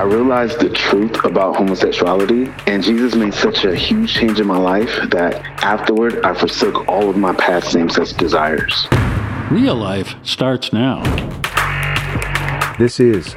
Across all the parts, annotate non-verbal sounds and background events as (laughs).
I realized the truth about homosexuality, and Jesus made such a huge change in my life that afterward I forsook all of my past same sex desires. Real life starts now. This is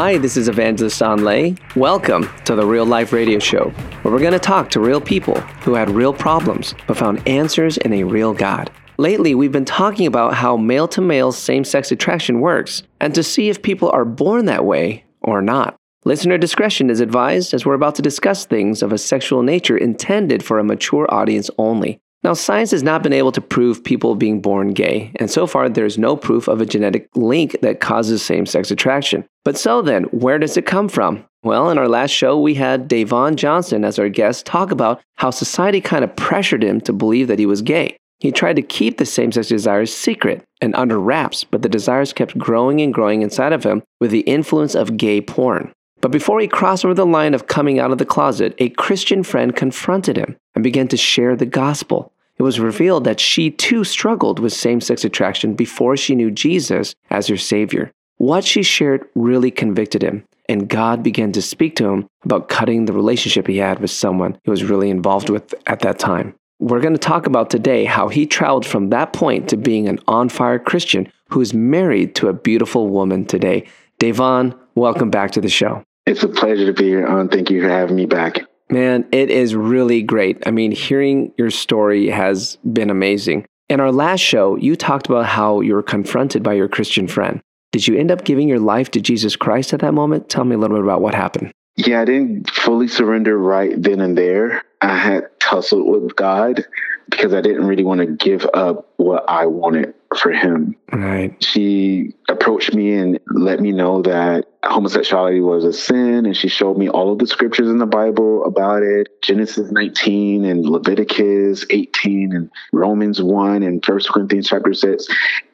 Hi, this is Evangelist Le. Welcome to the Real Life Radio Show, where we're going to talk to real people who had real problems but found answers in a real God. Lately, we've been talking about how male to male same sex attraction works and to see if people are born that way or not. Listener discretion is advised as we're about to discuss things of a sexual nature intended for a mature audience only. Now, science has not been able to prove people being born gay, and so far there's no proof of a genetic link that causes same sex attraction. But so then, where does it come from? Well, in our last show, we had Davon Johnson as our guest talk about how society kind of pressured him to believe that he was gay. He tried to keep the same sex desires secret and under wraps, but the desires kept growing and growing inside of him with the influence of gay porn. But before he crossed over the line of coming out of the closet, a Christian friend confronted him and began to share the gospel. It was revealed that she too struggled with same sex attraction before she knew Jesus as her Savior. What she shared really convicted him, and God began to speak to him about cutting the relationship he had with someone he was really involved with at that time. We're going to talk about today how he traveled from that point to being an on fire Christian who is married to a beautiful woman today. Davon, welcome back to the show. It's a pleasure to be here Anh. Thank you for having me back. Man, it is really great. I mean, hearing your story has been amazing. In our last show, you talked about how you were confronted by your Christian friend. Did you end up giving your life to Jesus Christ at that moment? Tell me a little bit about what happened. Yeah, I didn't fully surrender right then and there. I had tussled with God because I didn't really want to give up what I wanted for Him. Right. She approached me and let me know that homosexuality was a sin, and she showed me all of the scriptures in the Bible about it Genesis 19 and Leviticus 18 and Romans 1 and First Corinthians chapter 6.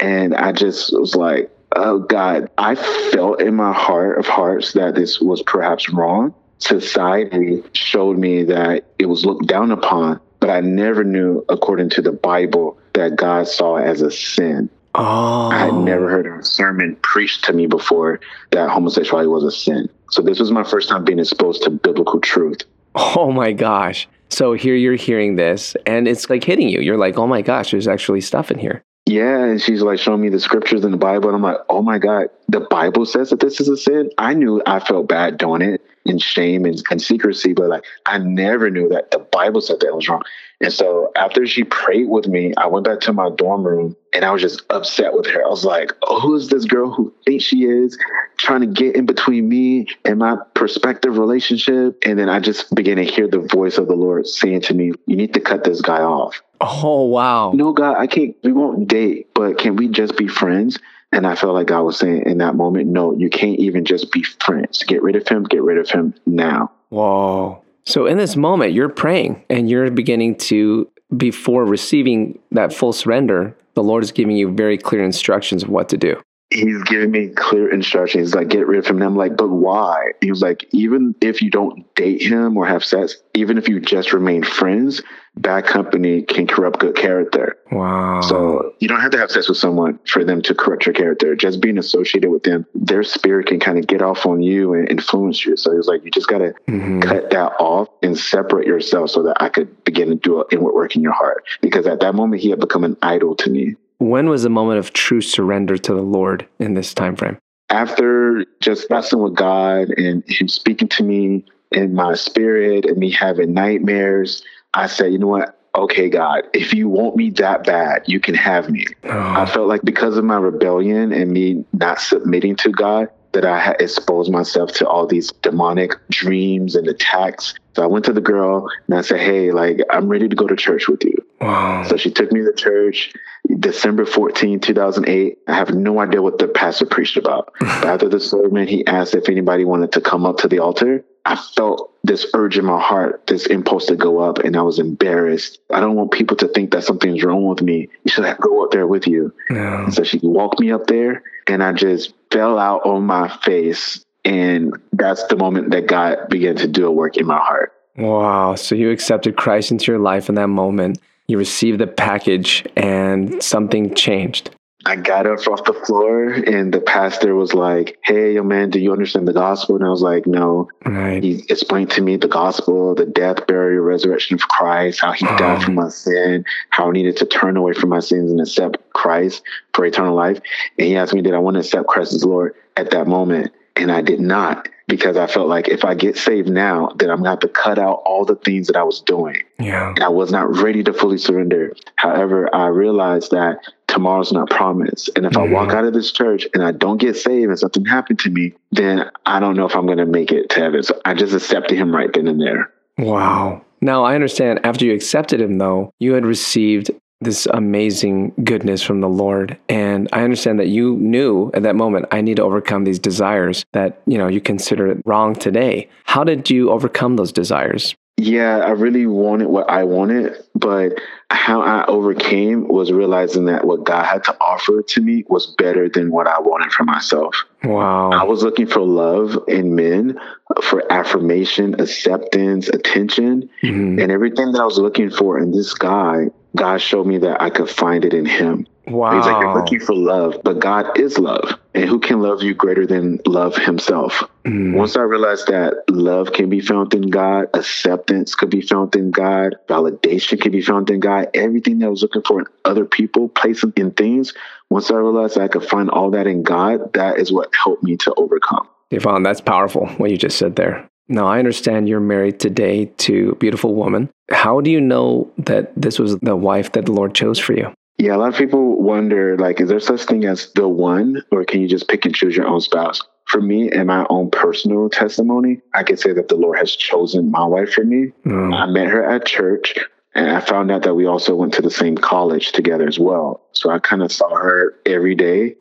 And I just was like, oh God, I felt in my heart of hearts that this was perhaps wrong. Society showed me that it was looked down upon, but I never knew, according to the Bible, that God saw as a sin. Oh. I had oh. never heard a sermon preached to me before that homosexuality was a sin. So this was my first time being exposed to biblical truth. Oh my gosh. So here you're hearing this and it's like hitting you. You're like, oh my gosh, there's actually stuff in here. Yeah, and she's like showing me the scriptures in the Bible, and I'm like, oh my God, the Bible says that this is a sin. I knew I felt bad doing it in shame and, and secrecy, but like I never knew that the Bible said that was wrong. And so after she prayed with me, I went back to my dorm room and I was just upset with her. I was like, oh, who is this girl who thinks she is trying to get in between me and my prospective relationship? And then I just began to hear the voice of the Lord saying to me, you need to cut this guy off. Oh wow. No, God, I can't, we won't date, but can we just be friends? And I felt like God was saying in that moment, no, you can't even just be friends. Get rid of him, get rid of him now. Whoa. So in this moment, you're praying and you're beginning to, before receiving that full surrender, the Lord is giving you very clear instructions of what to do. He's giving me clear instructions. He's like, get rid of him. And I'm like, but why? He was like, even if you don't date him or have sex, even if you just remain friends, bad company can corrupt good character. Wow. So you don't have to have sex with someone for them to corrupt your character. Just being associated with them, their spirit can kind of get off on you and influence you. So it's like you just got to Mhm. cut that off and separate yourself so that I could begin to do an inward work in your heart. Because at that moment, he had become an idol to me. When was the moment of true surrender to the Lord in this time frame? After just wrestling with God and Him speaking to me in my spirit and me having nightmares, I said, you know what? Okay, God, if you want me that bad, you can have me. Oh. I felt like because of my rebellion and me not submitting to God, that I had exposed myself to all these demonic dreams and attacks. So I went to the girl and I said, Hey, like, I'm ready to go to church with you. Wow. So she took me to church December 14, 2008. I have no idea what the pastor preached about. (laughs) but after the sermon, he asked if anybody wanted to come up to the altar I felt this urge in my heart, this impulse to go up, and I was embarrassed. I don't want people to think that something's wrong with me. You should have go up there with you. Yeah. So she walked me up there, and I just fell out on my face. And that's the moment that God began to do a work in my heart. Wow. So you accepted Christ into your life in that moment. You received the package and something changed. I got up off the floor and the pastor was like, Hey, young man, do you understand the gospel? And I was like, No. Right. He explained to me the gospel, the death, burial, resurrection of Christ, how he died oh. for my sin, how I needed to turn away from my sins and accept Christ for eternal life. And he asked me, Did I want to accept Christ as Lord at that moment? And I did not because I felt like if I get saved now, then I'm going to have to cut out all the things that I was doing. Yeah. And I was not ready to fully surrender. However, I realized that tomorrow's not promised. And if I walk mm-hmm. out of this church and I don't get saved and something happened to me, then I don't know if I'm going to make it to heaven. So I just accepted him right then and there. Wow. Now I understand after you accepted him, though, you had received this amazing goodness from the Lord. And I understand that you knew at that moment, I need to overcome these desires that, you know, you consider wrong today. How did you overcome those desires? Yeah, I really wanted what I wanted, but how I overcame was realizing that what God had to offer to me was better than what I wanted for myself. Wow. I was looking for love in men, for affirmation, acceptance, attention, Mhm. and everything that I was looking for in this guy. God showed me that I could find it in him. Wow. He's like, you're Wow. looking for love, but God is love. And who can love you greater than love himself? Mm. Once I realized that love can be found in God, acceptance could be found in God, validation can be found in God, everything that I was looking for in other people, places, and things, once I realized I could find all that in God, that is what helped me to overcome. Davon, that's powerful what you just said there. Now, I understand you're married today to a beautiful woman. How do you know that this was the wife that the Lord chose for you? Yeah, a lot of people wonder like, is there such thing as the one, or can you just pick and choose your own spouse? For me, in my own personal testimony, I can say that the Lord has chosen my wife for me. Mm. I met her at church, and I found out that we also went to the same college together as well. So I kind of saw her every day.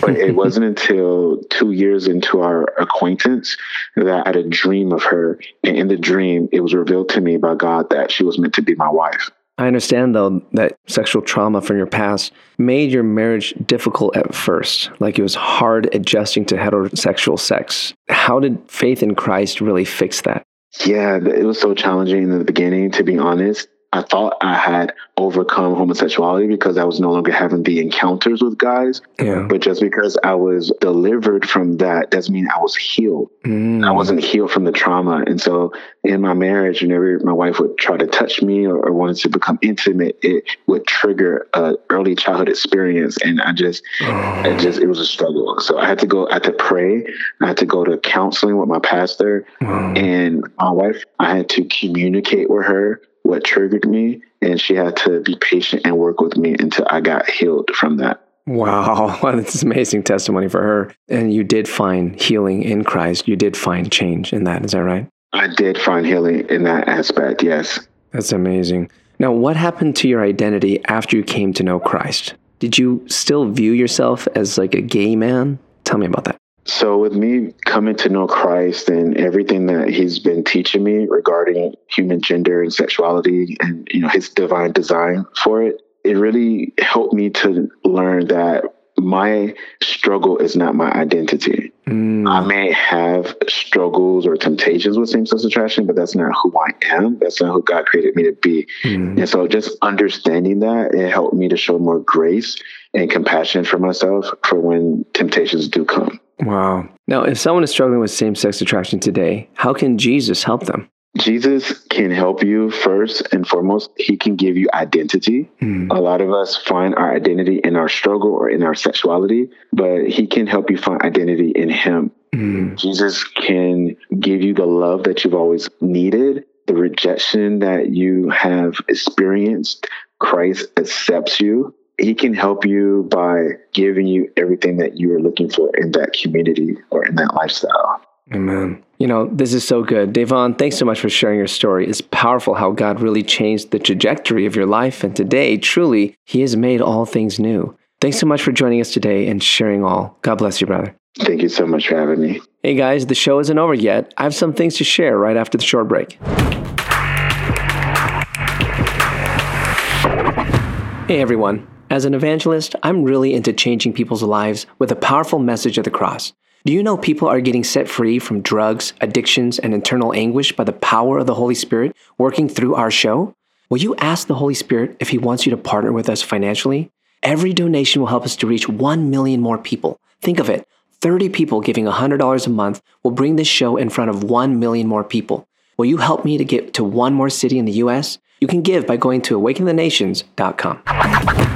but it (laughs) wasn't until two years into our acquaintance that I had a dream of her. And in the dream, it was revealed to me by God that she was meant to be my wife. I understand, though, that sexual trauma from your past made your marriage difficult at first. Like it was hard adjusting to heterosexual sex. How did faith in Christ really fix that? Yeah, it was so challenging in the beginning, to be honest. I thought I had overcome homosexuality because I was no longer having the encounters with guys. Yeah. But just because I was delivered from that doesn't mean I was healed. Mm. I wasn't healed from the trauma. And so in my marriage, whenever my wife would try to touch me or, or wanted to become intimate, it would trigger a early childhood experience. And I just, it just, it was a struggle. So I had to go, I had to pray. I had to go to counseling with my pastor and my wife. I had to communicate with her what triggered me. And she had to be patient and work with me until I got healed from that. Wow. (laughs) That's amazing testimony for her. And you did find healing in Christ. You did find change in that. Is that right? I did find healing in that aspect. Yes. That's amazing. Now, what happened to your identity after you came to know Christ? Did you still view yourself as like a gay man? Tell me about that. So, with me coming to know Christ and everything that He's been teaching me regarding human gender and sexuality, and you know His divine design for it, it really helped me to learn that my struggle is not my identity. Mm, I may have struggles or temptations with same sex attraction, but that's not who I am. That's not who God created me to be. mm, And so just understanding that, it helped me to show more grace and compassion for myself for when temptations do come. Wow. Now, if someone is struggling with same sex attraction today, how can Jesus help them? Jesus can help you first and foremost. He can give you identity. Mm, A lot of us find our identity in our struggle or in our sexuality, but he can help you find identity in him. mm, Jesus can give you the love that you've always needed, the rejection that you have experienced. Christ accepts you. He can help you by giving you everything that you are looking for in that community or in that lifestyle. Amen. You know, this is so good. Davon, thanks so much for sharing your story. It's powerful how God really changed the trajectory of your life. And today, truly, He has made all things new. Thanks so much for joining us today and sharing all. God bless you, brother. Thank you so much for having me. Hey guys, the show isn't over yet. I have some things to share right after the short break. Hey everyone. As an evangelist, I'm really into changing people's lives with a powerful message of the cross. Do you know people are getting set free from drugs, addictions, and internal anguish by the power of the Holy Spirit working through our show? Will you ask the Holy Spirit if He wants you to partner with us financially? Every donation will help us to reach 1 million more people. Think of it 30 people giving $100 a month will bring this show in front of 1 million more people. Will you help me to get to one more city in the U.S.? You can give by going to awakenthenations.com.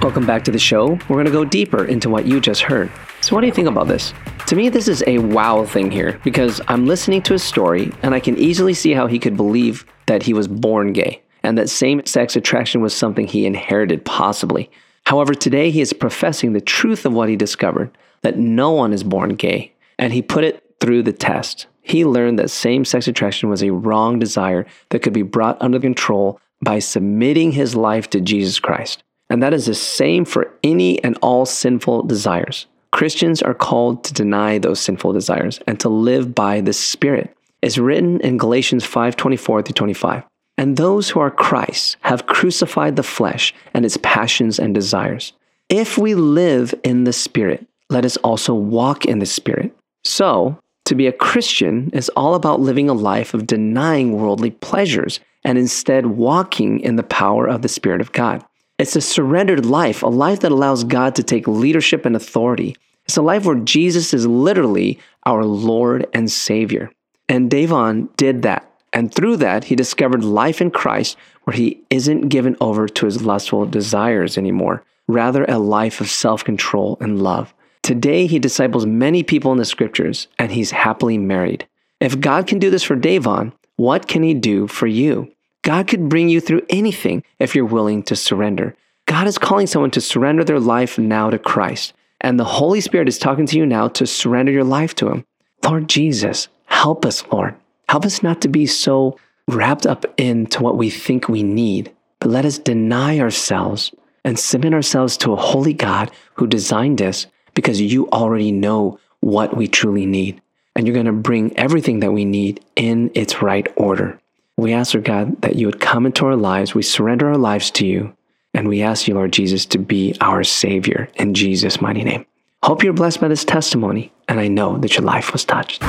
Welcome back to the show. We're going to go deeper into what you just heard. So, what do you think about this? To me, this is a wow thing here because I'm listening to his story and I can easily see how he could believe that he was born gay and that same sex attraction was something he inherited, possibly. However, today he is professing the truth of what he discovered that no one is born gay, and he put it through the test. He learned that same sex attraction was a wrong desire that could be brought under control by submitting his life to Jesus Christ. And that is the same for any and all sinful desires. Christians are called to deny those sinful desires and to live by the Spirit. It's written in Galatians 5:24 through 25. And those who are Christ have crucified the flesh and its passions and desires. If we live in the Spirit, let us also walk in the Spirit. So, to be a Christian is all about living a life of denying worldly pleasures and instead walking in the power of the Spirit of God. It's a surrendered life, a life that allows God to take leadership and authority. It's a life where Jesus is literally our Lord and Savior. And Davon did that. And through that, he discovered life in Christ where he isn't given over to his lustful desires anymore, rather, a life of self control and love. Today, he disciples many people in the scriptures and he's happily married. If God can do this for Davon, what can he do for you? God could bring you through anything if you're willing to surrender. God is calling someone to surrender their life now to Christ. And the Holy Spirit is talking to you now to surrender your life to Him. Lord Jesus, help us, Lord. Help us not to be so wrapped up into what we think we need, but let us deny ourselves and submit ourselves to a holy God who designed us because you already know what we truly need. And you're going to bring everything that we need in its right order. We ask, Lord God, that you would come into our lives. We surrender our lives to you. And we ask you, Lord Jesus, to be our Savior in Jesus' mighty name. Hope you're blessed by this testimony, and I know that your life was touched.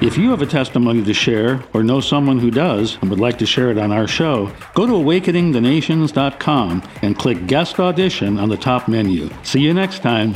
If you have a testimony to share or know someone who does and would like to share it on our show, go to awakeningthenations.com and click Guest Audition on the top menu. See you next time.